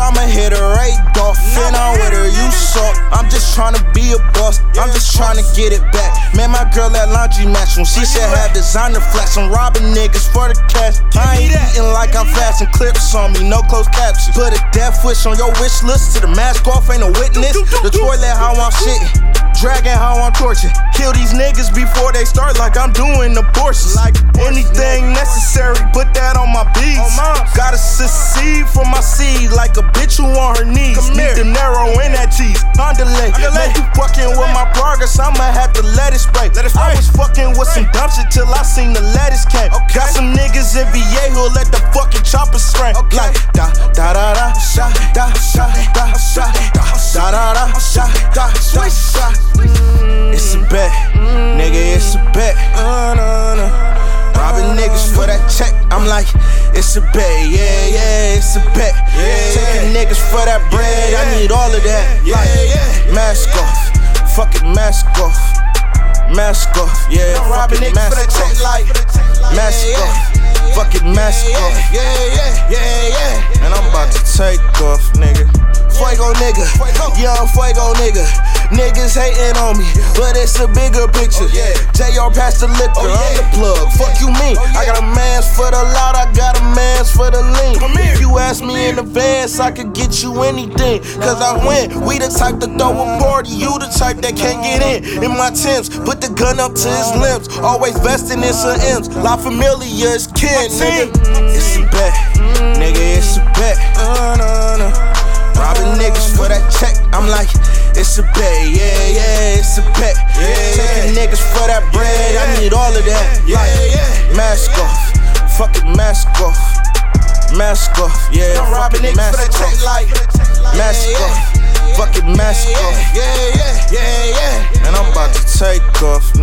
I'ma hit her Adolf. And I'm with her, you suck. I'm just trying to be a boss. I'm just trying to get it back. Man, my girl at laundry match when she said have designer flats. I'm robbing niggas for the cash. I ain't eating like I'm fasting. Clips on me, no closed captions. Put a death wish on your wish list. To the mask off, ain't a witness. The toilet, how I'm shitting. Dragging how I'm tortured. Kill these niggas before they start, like I'm doing abortions. Like anything necessary, put that on my beats. Succeed for my seed like a bitch who on her knees. Need the narrow in that cheese. Underlay. Know you fucking with my progress, I'ma have to let it spray. I was fucking with some dumb shit till I seen the lettuce came. Got some niggas in VA who'll let the fucking chopper spray. Like da da da da sha da sha da sha da da da da sha da sha for that check, I'm like, it's a bet, yeah, yeah, it's a bet. Taking niggas for that bread, I need all of that. Like, mask off, fucking mask off, mask off, yeah, fucking mask off, like, mask off, fucking mask off, yeah, yeah, yeah, yeah. And I'm about to take off, nigga. Fuego nigga, young fuego nigga. Niggas hating on me, but it's a bigger picture. JR passed the liquor, I'm the plug. Fuck you mean? I got a man's for the loud, I got a man's for the lean. If you ask me in advance, I could get you anything. Cause I win. We the type to throw a party, you the type that can't get in. In my Timbs, put the gun up to his limbs. Always vesting in some M's. La Familia is kin, nigga. It's a bet, nigga, it's a bet. Robbing it's a bet, yeah, yeah, it's a bet. Taking niggas for that bread, I need all of that. Yeah, like, yeah. mask off, fucking mask off, mask off, yeah, fucking mask off, mask off, fucking mask off, yeah, yeah, yeah, yeah. And I'm about to take off. Yeah.